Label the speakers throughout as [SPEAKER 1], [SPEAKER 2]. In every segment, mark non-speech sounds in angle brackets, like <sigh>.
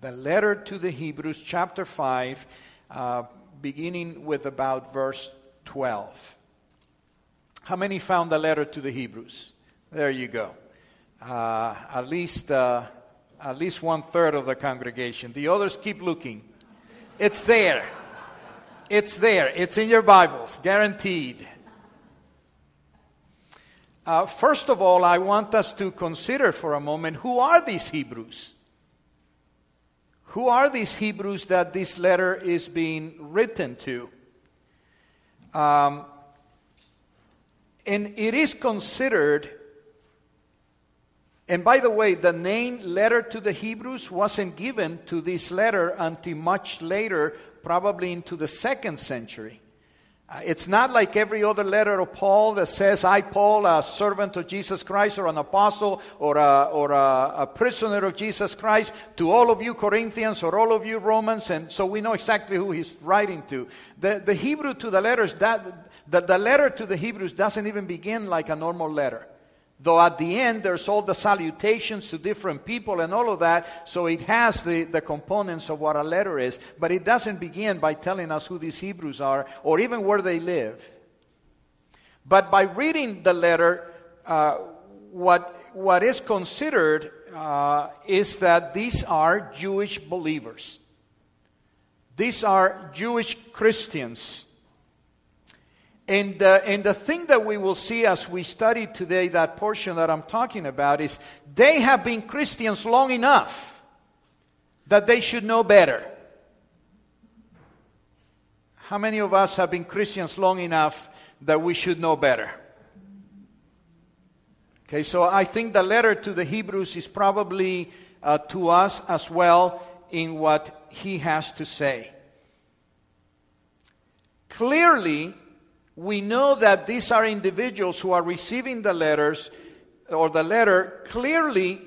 [SPEAKER 1] The letter to the Hebrews, chapter 5, uh, beginning with about verse 12. How many found the letter to the Hebrews? There you go. Uh, at least uh, at least one third of the congregation. The others keep looking. It's there. It's there. It's in your Bibles, guaranteed. Uh, first of all, I want us to consider for a moment who are these Hebrews? Who are these Hebrews that this letter is being written to? Um, and it is considered, and by the way, the name letter to the Hebrews wasn't given to this letter until much later, probably into the second century. Uh, it's not like every other letter of Paul that says, I, Paul, a servant of Jesus Christ, or an apostle, or, a, or a, a, prisoner of Jesus Christ, to all of you Corinthians, or all of you Romans, and so we know exactly who he's writing to. The, the Hebrew to the letters, that, the, the letter to the Hebrews doesn't even begin like a normal letter. Though at the end there's all the salutations to different people and all of that, so it has the, the components of what a letter is, but it doesn't begin by telling us who these Hebrews are or even where they live. But by reading the letter, uh, what, what is considered uh, is that these are Jewish believers. These are Jewish Christians and, uh, and the thing that we will see as we study today, that portion that I'm talking about, is they have been Christians long enough that they should know better. How many of us have been Christians long enough that we should know better? Okay, so I think the letter to the Hebrews is probably uh, to us as well in what he has to say. Clearly, we know that these are individuals who are receiving the letters or the letter. Clearly,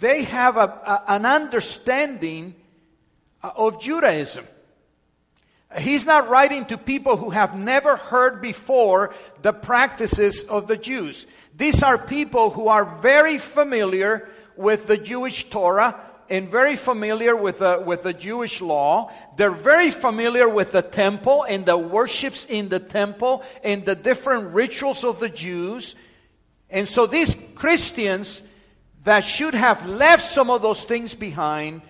[SPEAKER 1] they have a, a, an understanding uh, of Judaism. He's not writing to people who have never heard before the practices of the Jews. These are people who are very familiar with the Jewish Torah and very familiar with the, with the Jewish law. They're very familiar with the temple and the worships in the temple and the different rituals of the Jews. And so these Christians that should have left some of those things behind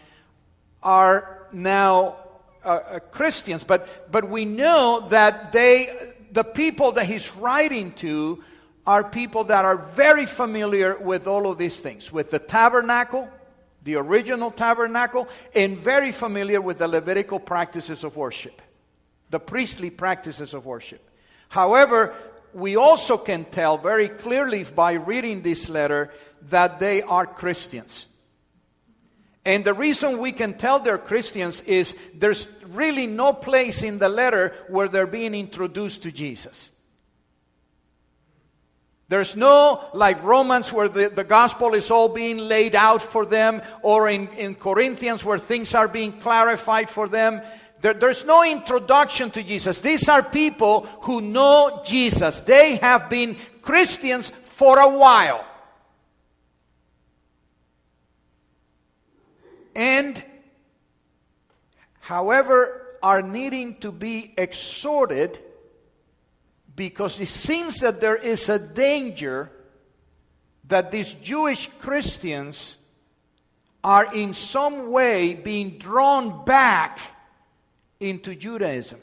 [SPEAKER 1] are now uh, uh, Christians. But, but we know that they, the people that he's writing to, are people that are very familiar with all of these things with the tabernacle, the original tabernacle, and very familiar with the Levitical practices of worship, the priestly practices of worship. However, we also can tell very clearly by reading this letter that they are Christians. And the reason we can tell they're Christians is there's really no place in the letter where they're being introduced to Jesus. There's no, like Romans, where the, the gospel is all being laid out for them, or in, in Corinthians, where things are being clarified for them. There, there's no introduction to Jesus. These are people who know Jesus. They have been Christians for a while. And, however, are needing to be exhorted because it seems that there is a danger that these Jewish Christians are in some way being drawn back into Judaism.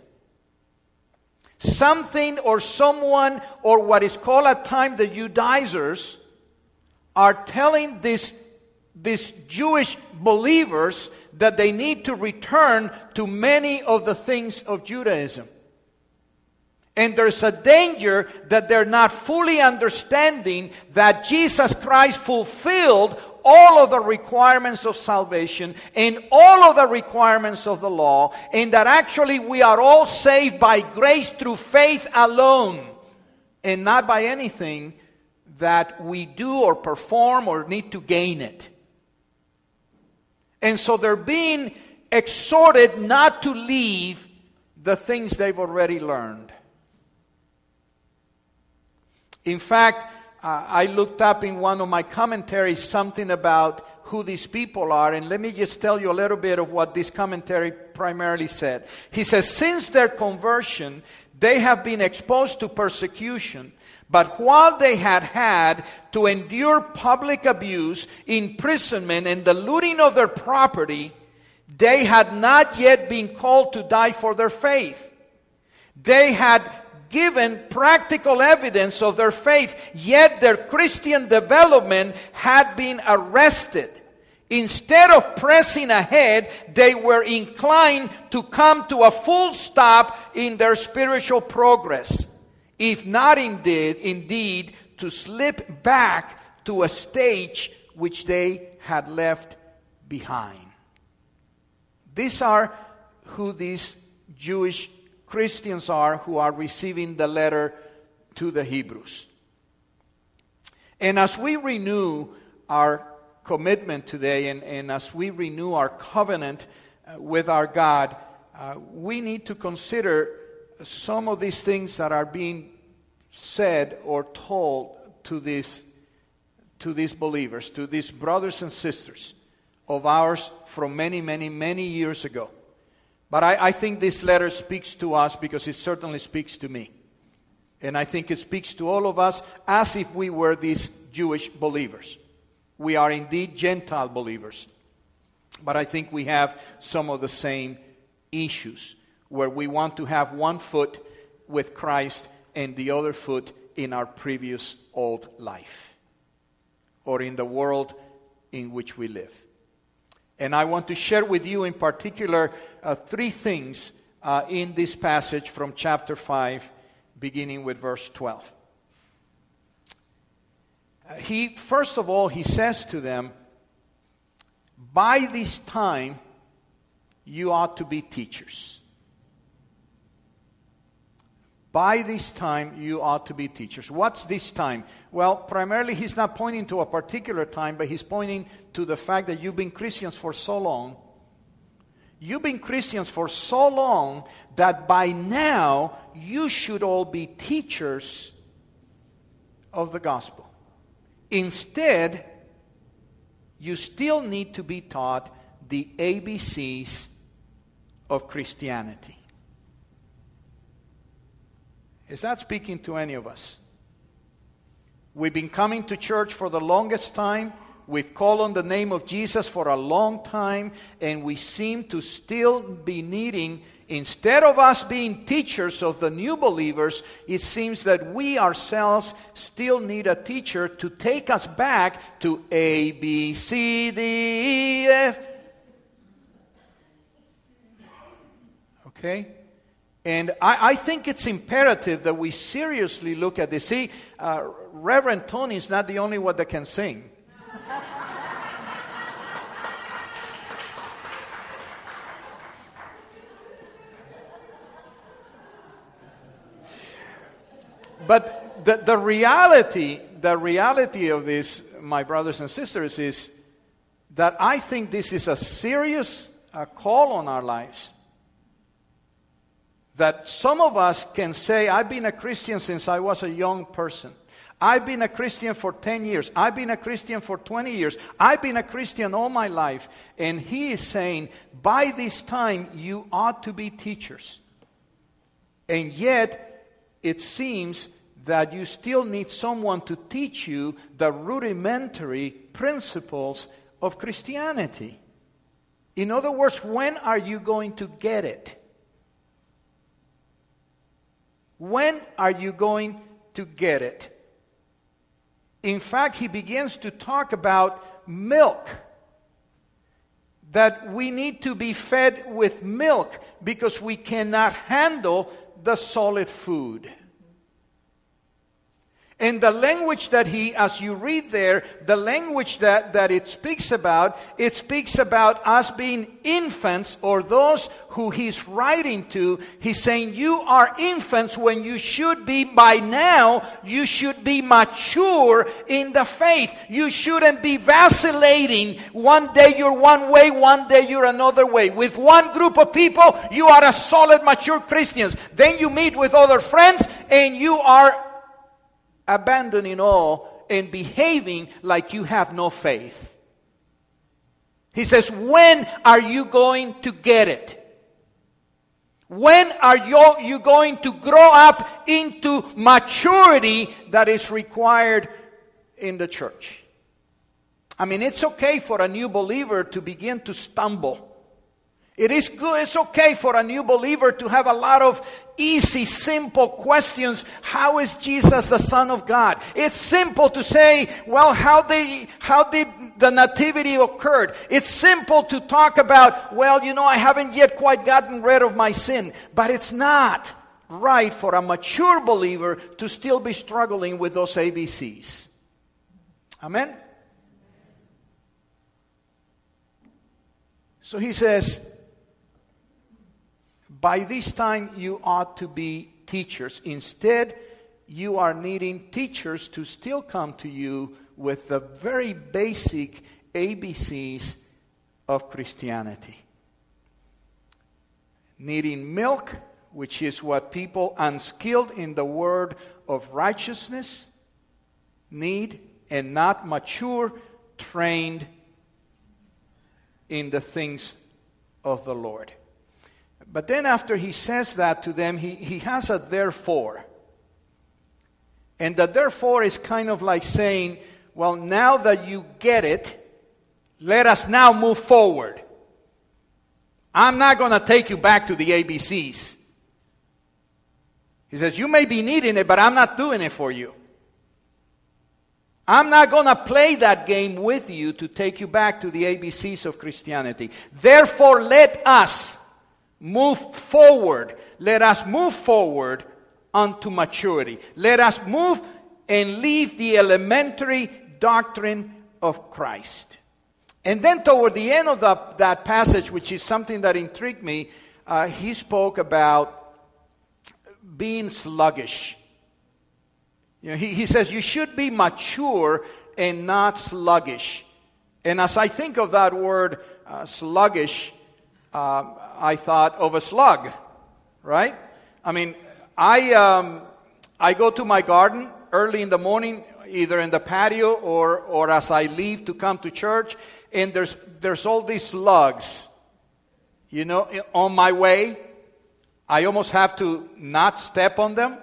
[SPEAKER 1] Something or someone, or what is called at times the Judaizers, are telling these, these Jewish believers that they need to return to many of the things of Judaism. And there's a danger that they're not fully understanding that Jesus Christ fulfilled all of the requirements of salvation and all of the requirements of the law, and that actually we are all saved by grace through faith alone and not by anything that we do or perform or need to gain it. And so they're being exhorted not to leave the things they've already learned. In fact, uh, I looked up in one of my commentaries something about who these people are, and let me just tell you a little bit of what this commentary primarily said. He says, Since their conversion, they have been exposed to persecution. But while they had had to endure public abuse, imprisonment, and the looting of their property, they had not yet been called to die for their faith. They had given practical evidence of their faith, yet their Christian development had been arrested. Instead of pressing ahead, they were inclined to come to a full stop in their spiritual progress, if not indeed, indeed to slip back to a stage which they had left behind. These are who these Jewish Christians are who are receiving the letter to the Hebrews. And as we renew our commitment today, and, and as we renew our covenant uh, with our God, uh, we need to consider some of these things that are being said or told to these, to these believers, to these brothers and sisters of ours from many, many, many years ago. But I, I think this letter speaks to us because it certainly speaks to me. And I think it speaks to all of us as if we were these Jewish believers. We are indeed Gentile believers. But I think we have some of the same issues where we want to have one foot with Christ and the other foot in our previous old life or in the world in which we live. And I want to share with you in particular uh, three things uh, in this passage from chapter 5, beginning with verse 12 he, first of all, he says to them, By this time, you ought to be teachers. By this time, you ought to be teachers. What's this time? Well, primarily, he's not pointing to a particular time, but he's pointing to the fact that you've been Christians for so long. You've been Christians for so long that by now you should all be teachers of the gospel. Instead, you still need to be taught the ABCs of Christianity. Is that speaking to any of us? We've been coming to church for the longest time. We've called on the name of Jesus for a long time, and we seem to still be needing Instead of us being teachers of the new believers, it seems that we ourselves still need a teacher to take us back to A, B, C, D, E, F. Okay? And I, I, think it's imperative that we seriously look at this. See, uh, Reverend Tony is not the only one that can sing. But the, the reality, the reality of this, my brothers and sisters, is that I think this is a serious uh, call on our lives. That some of us can say, I've been a Christian since I was a young person. I've been a Christian for 10 years. I've been a Christian for 20 years. I've been a Christian all my life. And he is saying, by this time, you ought to be teachers. And yet, it seems that you still need someone to teach you the rudimentary principles of Christianity. In other words, when are you going to get it? When are you going to get it? In fact, he begins to talk about milk. That we need to be fed with milk because we cannot handle the solid food. And the language that he, as you read there, the language that, that it speaks about, it speaks about us being infants or those who he's writing to. He's saying, You are infants when you should be by now, you should be mature in the faith. You shouldn't be vacillating. One day you're one way, one day you're another way. With one group of people, you are a solid, mature Christians. Then you meet with other friends and you are abandoning all and behaving like you have no faith. He says, When are you going to get it? When are you, going to grow up into maturity that is required in the church? I mean, it's okay for a new believer to begin to stumble. It is good, it's okay for a new believer to have a lot of easy, simple questions. How is Jesus the Son of God? It's simple to say, well, how did, how did the nativity occurred? It's simple to talk about, well, you know, I haven't yet quite gotten rid of my sin. But it's not right for a mature believer to still be struggling with those ABCs. Amen? So he says, by this time you ought to be teachers. Instead, you are needing teachers to still come to you with the very basic ABCs of Christianity. Needing milk, which is what people unskilled in the word of righteousness need, and not mature, trained in the things of the Lord. But then, after he says that to them, he, he has a therefore. And the therefore is kind of like saying, well, now that you get it, let us now move forward. I'm not going to take you back to the ABCs. He says, You may be needing it, but I'm not doing it for you. I'm not going to play that game with you to take you back to the ABCs of Christianity. Therefore, let us move forward. Let us move forward unto maturity. Let us move and leave the elementary doctrine of Christ. And then, toward the end of the, that passage, which is something that intrigued me, uh, he spoke about being sluggish. You know, he, he says you should be mature and not sluggish. And as I think of that word uh, sluggish, uh, I thought of a slug, right? I mean, I, um, I go to my garden early in the morning, either in the patio or, or as I leave to come to church, and there's, there's all these slugs, you know, on my way. I almost have to not step on them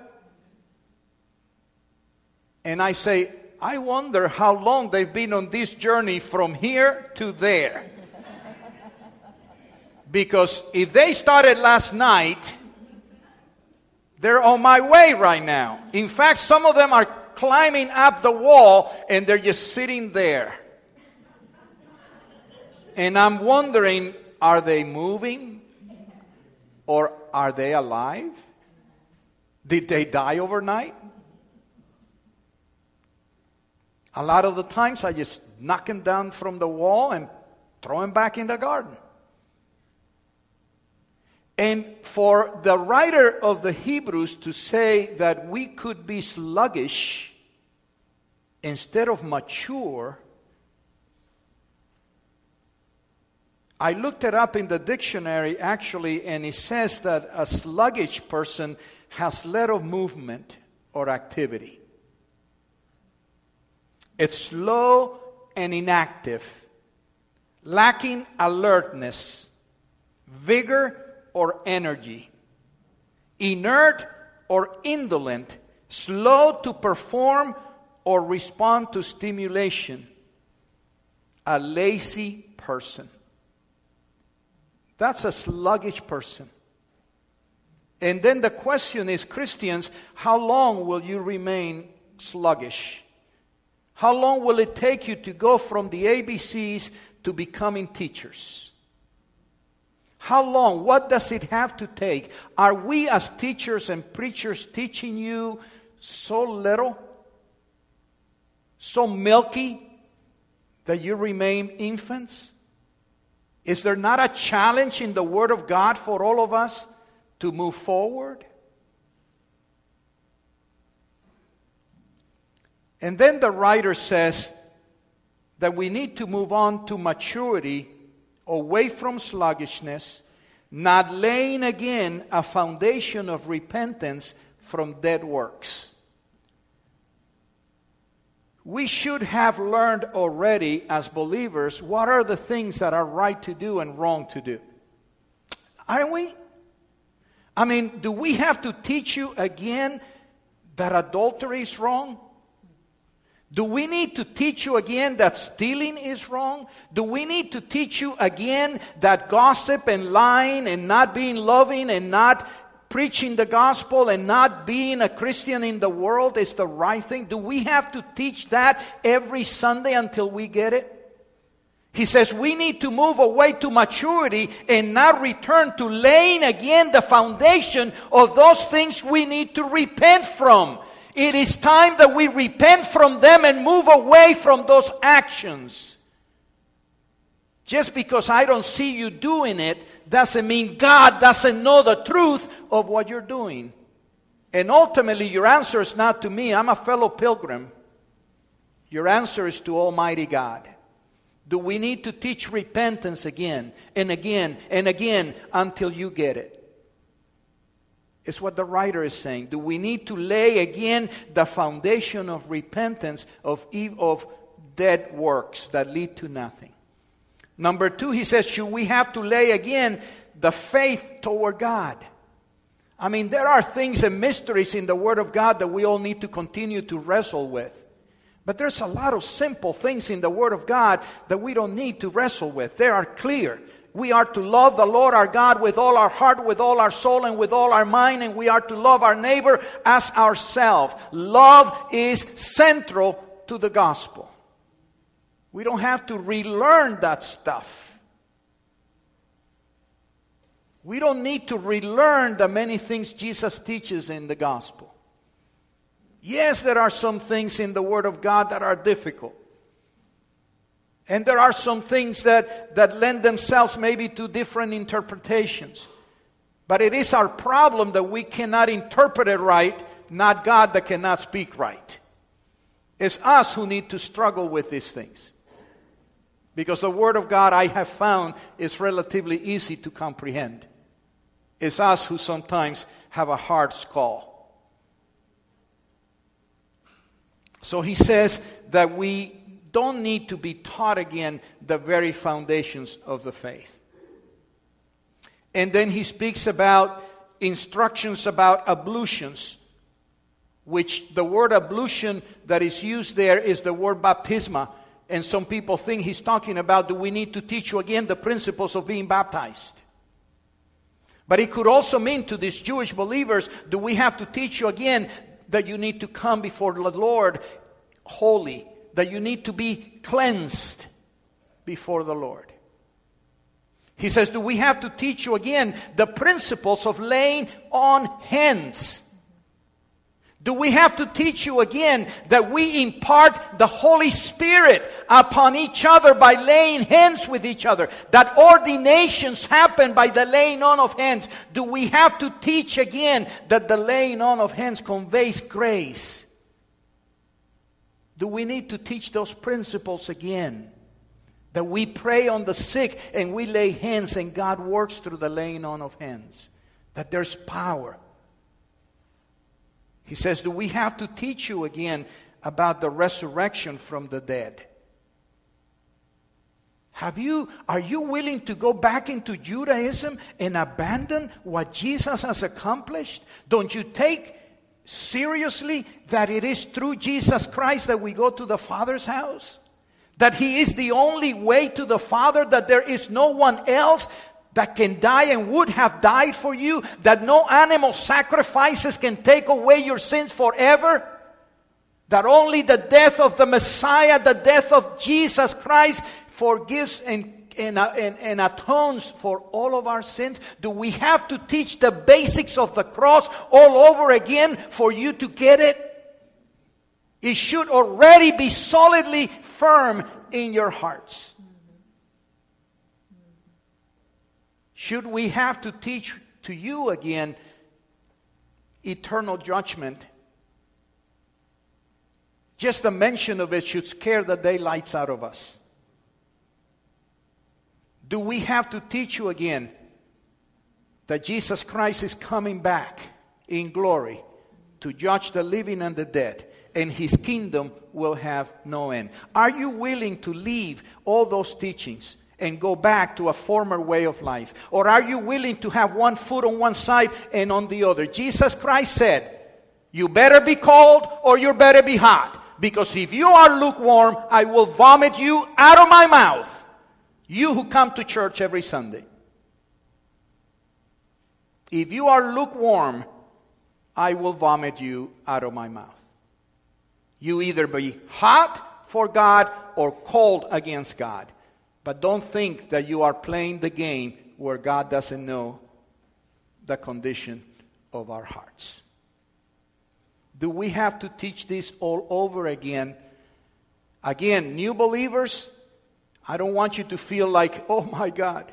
[SPEAKER 1] and I say, I wonder how long they've been on this journey from here to there. Because if they started last night, they're on my way right now. In fact, some of them are climbing up the wall and they're just sitting there. And I'm wondering are they moving or are they alive? Did they die overnight? A lot of the times I just knock them down from the wall and throw them back in the garden. And for the writer of the Hebrews to say that we could be sluggish instead of mature, I looked it up in the dictionary actually, and it says that a sluggish person has little movement or activity. It's slow and inactive, lacking alertness, vigor, or energy, inert or indolent, slow to perform or respond to stimulation, a lazy person. That's a sluggish person. And then the question is Christians, how long will you remain sluggish? How long will it take you to go from the ABCs to becoming teachers? How long? What does it have to take? Are we, as teachers and preachers, teaching you so little, so milky, that you remain infants? Is there not a challenge in the Word of God for all of us to move forward? And then the writer says that we need to move on to maturity, away from sluggishness, not laying again a foundation of repentance from dead works. we should have learned already as believers what are the things that are right to do and wrong to do. Aren't we? I mean, do we have to teach you again that adultery is wrong? Do we need to teach you again that stealing is wrong? Do we need to teach you again that gossip and lying and not being loving and not preaching the gospel and not being a Christian in the world is the right thing? Do we have to teach that every Sunday until we get it? He says we need to move away to maturity and not return to laying again the foundation of those things we need to repent from. It is time that we repent from them and move away from those actions. Just because I don't see you doing it doesn't mean God doesn't know the truth of what you're doing. And ultimately, your answer is not to me, I'm a fellow pilgrim. Your answer is to Almighty God. Do we need to teach repentance again and again and again until you get it? Is what the writer is saying. Do we need to lay again the foundation of repentance of, of dead works that lead to nothing? Number two, he says, should we have to lay again the faith toward God? I mean, there are things and mysteries in the Word of God that we all need to continue to wrestle with. But there's a lot of simple things in the Word of God that we don't need to wrestle with. They are clear. We are to love the Lord our God with all our heart, with all our soul, and with all our mind, and we are to love our neighbor as ourselves. Love is central to the gospel. We don't have to relearn that stuff. We don't need to relearn the many things Jesus teaches in the gospel. Yes, there are some things in the Word of God that are difficult. And there are some things that, that lend themselves maybe to different interpretations. But it is our problem that we cannot interpret it right, not God that cannot speak right. It's us who need to struggle with these things. Because the Word of God, I have found, is relatively easy to comprehend. It's us who sometimes have a hard skull. So he says that we don't need to be taught again the very foundations of the faith. And then he speaks about instructions about ablutions, which the word ablution that is used there is the word baptisma. And some people think he's talking about do we need to teach you again the principles of being baptized? But it could also mean to these Jewish believers do we have to teach you again that you need to come before the Lord holy, that you need to be cleansed before the Lord. He says, Do we have to teach you again the principles of laying on hands? Do we have to teach you again that we impart the Holy Spirit upon each other by laying hands with each other? That ordinations happen by the laying on of hands? Do we have to teach again that the laying on of hands conveys grace? Do we need to teach those principles again? That we pray on the sick and we lay hands and God works through the laying on of hands. That there's power he says, Do we have to teach you again about the resurrection from the dead? Have you, are you willing to go back into Judaism and abandon what Jesus has accomplished? Don't you take seriously that it is through Jesus Christ that we go to the Father's house? That He is the only way to the Father, that there is no one else that can die and would have died for you, that no animal sacrifices can take away your sins forever, that only the death of the Messiah, the death of Jesus Christ, forgives and and, uh, and, and, atones for all of our sins? Do we have to teach the basics of the cross all over again for you to get it? It should already be solidly firm in your hearts. Should we have to teach to you again eternal judgment? Just the mention of it should scare the daylights out of us. Do we have to teach you again that Jesus Christ is coming back in glory to judge the living and the dead? and his kingdom will have no end. Are you willing to leave all those teachings and go back to a former way of life? Or are you willing to have one foot on one side and on the other? Jesus Christ said, You better be cold or you better be hot. Because if you are lukewarm, I will vomit you out of my mouth. You who come to church every Sunday. If you are lukewarm, I will vomit you out of my mouth. You either be hot for God or cold against God. But don't think that you are playing the game where God doesn't know the condition of our hearts. Do we have to teach this all over again? Again, new believers, I don't want you to feel like, <laughs> oh my God.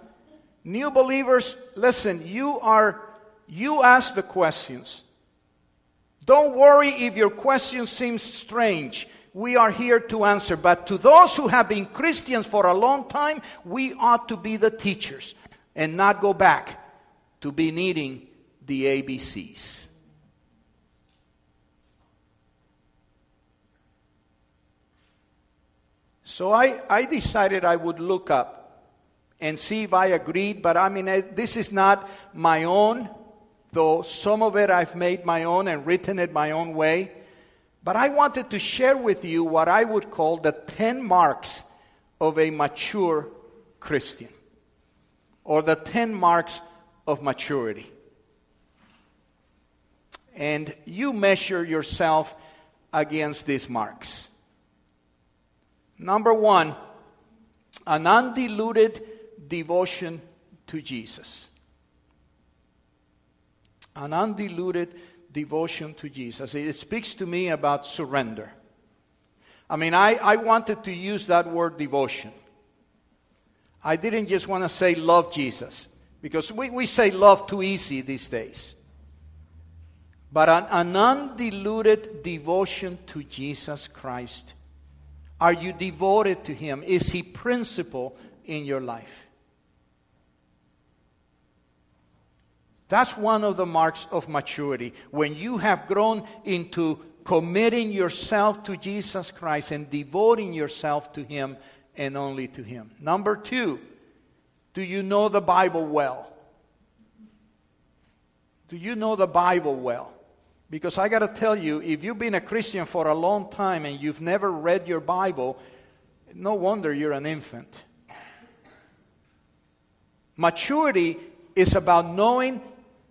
[SPEAKER 1] New believers, listen, you are, you ask the questions. Don't worry if your question seems strange. We are here to answer. But to those who have been Christians for a long time, we ought to be the teachers and not go back to be needing the ABCs. So I, I decided I would look up and see if I agreed, but I mean, this is not my own, though some of it I've made my own and written it my own way. But I wanted to share with you what I would call the 10 marks of a mature Christian, or the 10 marks of maturity. And you measure yourself against these marks. Number one, an undiluted devotion to Jesus. An undiluted devotion to Jesus. It speaks to me about surrender. I mean, I, I wanted to use that word devotion. I didn't just want to say love Jesus, because we, we say love too easy these days. But an, an undiluted devotion to Jesus Christ are you devoted to Him? Is He principal in your life? That's one of the marks of maturity. When you have grown into committing yourself to Jesus Christ and devoting yourself to Him and only to Him. Number two, do you know the Bible well? Do you know the Bible well? Because I got to tell you, if you've been a Christian for a long time and you've never read your Bible, no wonder you're an infant. Maturity is about knowing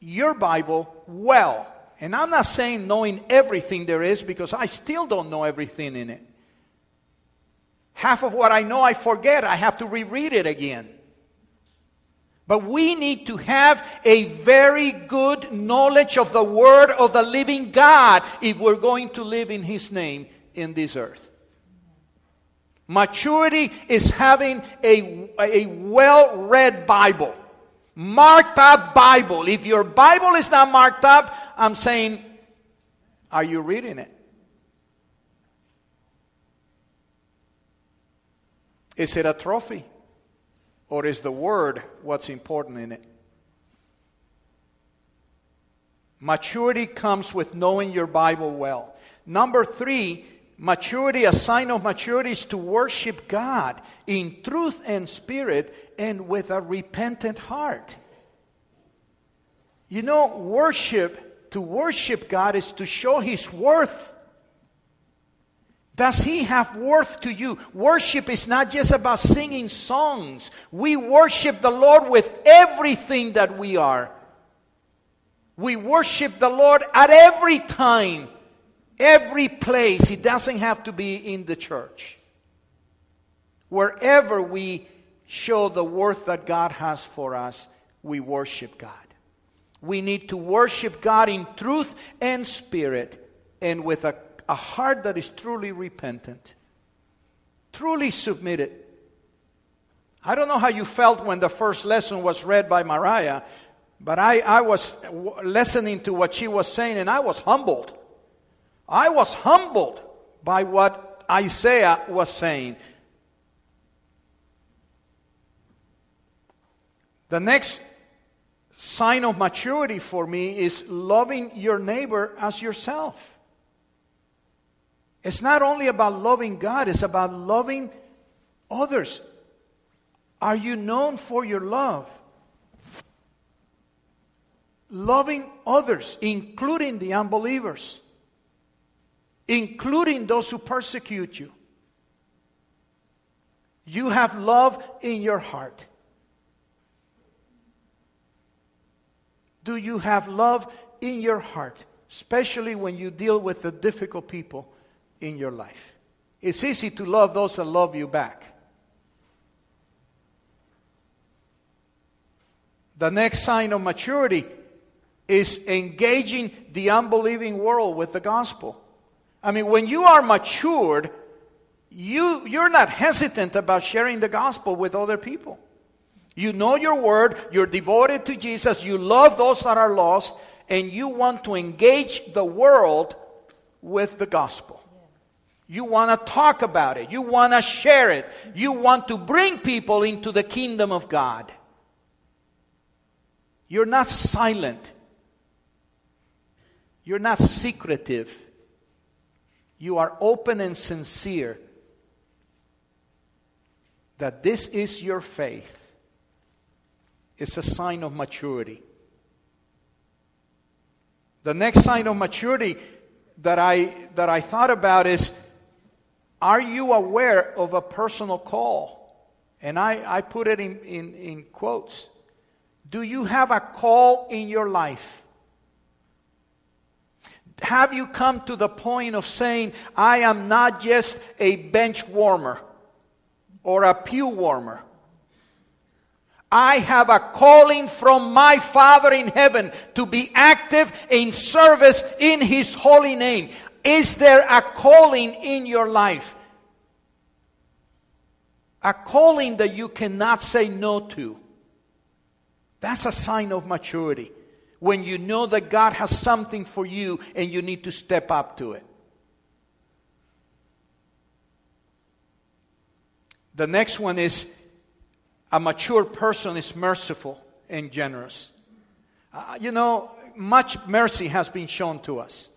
[SPEAKER 1] your Bible well. And I'm not saying knowing everything there is because I still don't know everything in it. Half of what I know I forget. I have to reread it again. But we need to have a very good knowledge of the Word of the living God if we're going to live in His name in this earth. Maturity is having a, a well read Bible, marked up Bible. If your Bible is not marked up, I'm saying, are you reading it? Is it a trophy? Or is the word what's important in it? Maturity comes with knowing your Bible well. Number three, maturity, a sign of maturity is to worship God in truth and spirit and with a repentant heart. You know, worship, to worship God is to show His worth does he have worth to you? Worship is not just about singing songs. We worship the Lord with everything that we are. We worship the Lord at every time, every place. It doesn't have to be in the church. Wherever we show the worth that God has for us, we worship God. We need to worship God in truth and spirit and with a a heart that is truly repentant, truly submitted. I don't know how you felt when the first lesson was read by Mariah, but I, I was listening to what she was saying and I was humbled. I was humbled by what Isaiah was saying. The next sign of maturity for me is loving your neighbor as yourself. It's not only about loving God, it's about loving others. Are you known for your love? Loving others, including the unbelievers, including those who persecute you. You have love in your heart. Do you have love in your heart, especially when you deal with the difficult people in your life? It's easy to love those that love you back. The next sign of maturity is engaging the unbelieving world with the gospel. I mean, when you are matured, you, you're not hesitant about sharing the gospel with other people. You know your word, you're devoted to Jesus, you love those that are lost, and you want to engage the world with the gospel. You want to talk about it, you want to share it, you want to bring people into the kingdom of God. You're not silent. You're not secretive. You are open and sincere that this is your faith. It's a sign of maturity. The next sign of maturity that I, that I thought about is are you aware of a personal call? And I, I put it in, in, in quotes. Do you have a call in your life? Have you come to the point of saying, I am not just a bench warmer or a pew warmer? I have a calling from my Father in heaven to be active in service in His holy name. Is there a calling in your life? A calling that you cannot say no to. That's a sign of maturity. When you know that God has something for you and you need to step up to it. The next one is a mature person is merciful and generous. Uh, you know, much mercy has been shown to us,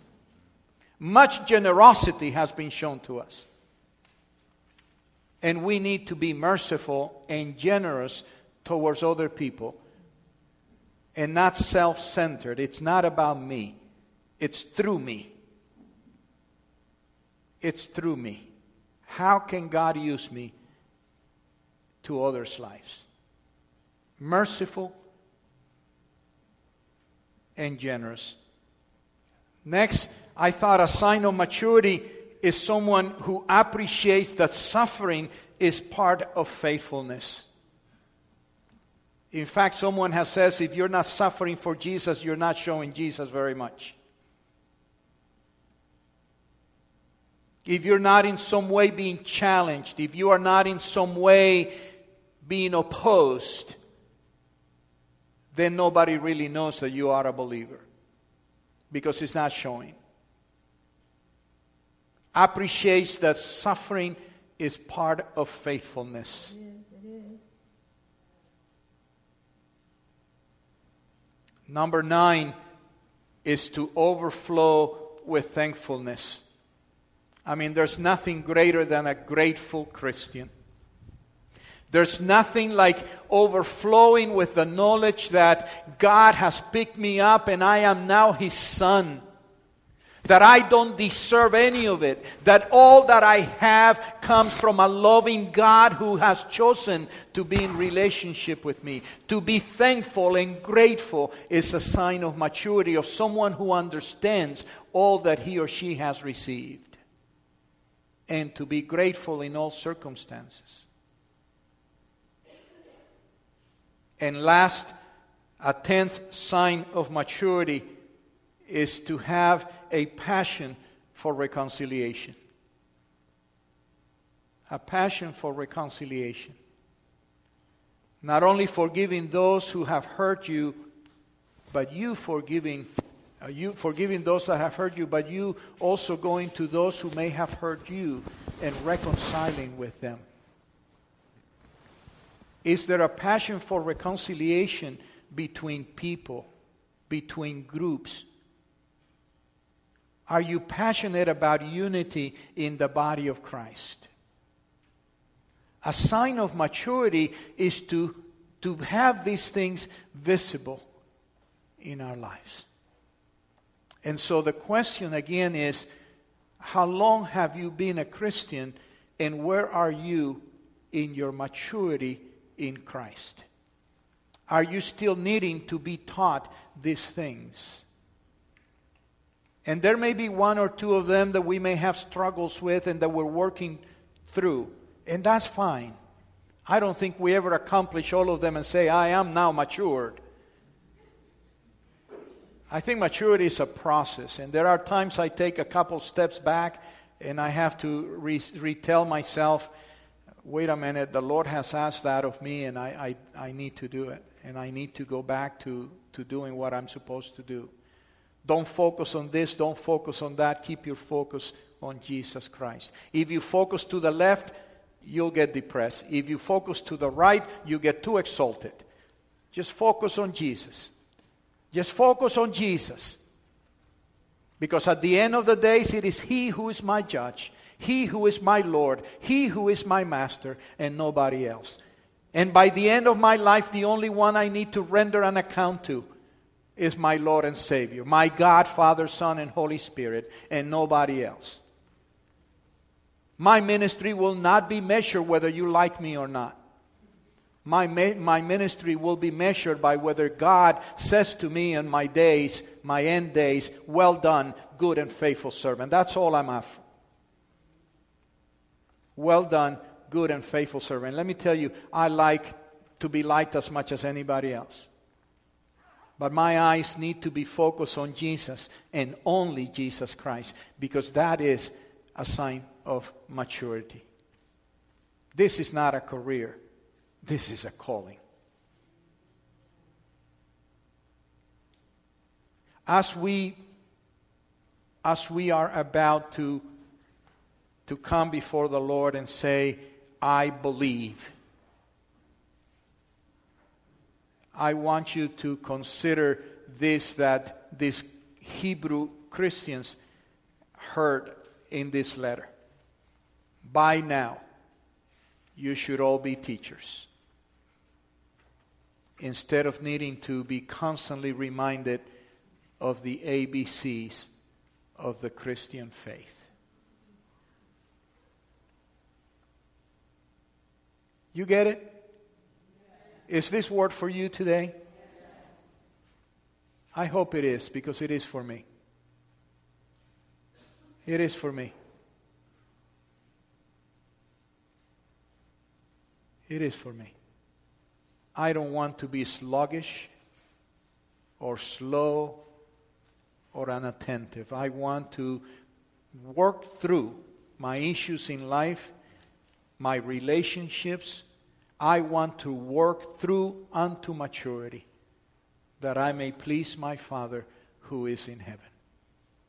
[SPEAKER 1] much generosity has been shown to us. And we need to be merciful and generous towards other people and not self centered. It's not about me, it's through me. It's through me. How can God use me to others' lives? Merciful and generous. Next, I thought a sign of maturity is someone who appreciates that suffering is part of faithfulness. In fact, someone has says if you're not suffering for Jesus, you're not showing Jesus very much. If you're not in some way being challenged, if you are not in some way being opposed, then nobody really knows that you are a believer because it's not showing. Appreciates that suffering is part of faithfulness. Number nine is to overflow with thankfulness. I mean, there's nothing greater than a grateful Christian. There's nothing like overflowing with the knowledge that God has picked me up and I am now His son that I don't deserve any of it, that all that I have comes from a loving God who has chosen to be in relationship with me. To be thankful and grateful is a sign of maturity of someone who understands all that he or she has received. And to be grateful in all circumstances. And last, a tenth sign of maturity is to have a passion for reconciliation. A passion for reconciliation. Not only forgiving those who have hurt you, but you forgiving uh, you forgiving those that have hurt you, but you also going to those who may have hurt you and reconciling with them. Is there a passion for reconciliation between people, between groups? Are you passionate about unity in the body of Christ? A sign of maturity is to, to have these things visible in our lives. And so the question again is how long have you been a Christian and where are you in your maturity in Christ? Are you still needing to be taught these things? And there may be one or two of them that we may have struggles with and that we're working through. And that's fine. I don't think we ever accomplish all of them and say, I am now matured. I think maturity is a process, and there are times I take a couple steps back and I have to re- retell myself, wait a minute, the Lord has asked that of me, and I, I, I need to do it, and I need to go back to, to doing what I'm supposed to do. Don't focus on this, don't focus on that. Keep your focus on Jesus Christ. If you focus to the left, you'll get depressed. If you focus to the right, you get too exalted. Just focus on Jesus. Just focus on Jesus. Because at the end of the days, it is He who is my judge, He who is my Lord, He who is my master, and nobody else. And by the end of my life, the only one I need to render an account to is my Lord and Savior, my God, Father, Son, and Holy Spirit, and nobody else. My ministry will not be measured whether you like me or not. My, my ministry will be measured by whether God says to me in my days, my end days, well done, good and faithful servant. That's all I'm after. Well done, good and faithful servant. Let me tell you, I like to be liked as much as anybody else. But my eyes need to be focused on Jesus and only Jesus Christ because that is a sign of maturity. This is not a career, this is a calling. As we as we are about to to come before the Lord and say, I believe. I want you to consider this that these Hebrew Christians heard in this letter. By now, you should all be teachers. Instead of needing to be constantly reminded of the ABCs of the Christian faith. You get it? Is this word for you today? I hope it is because it is for me. It is for me. It is for me. I don't want to be sluggish or slow or unattentive. I want to work through my issues in life, my relationships, I want to work through unto maturity, that I may please my Father who is in heaven.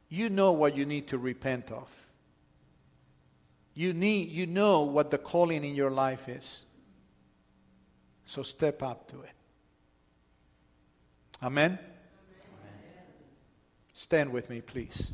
[SPEAKER 1] You know what you need to repent of. You, need, you know what the calling in your life is. So step up to it. Amen? Amen. Stand with me, please.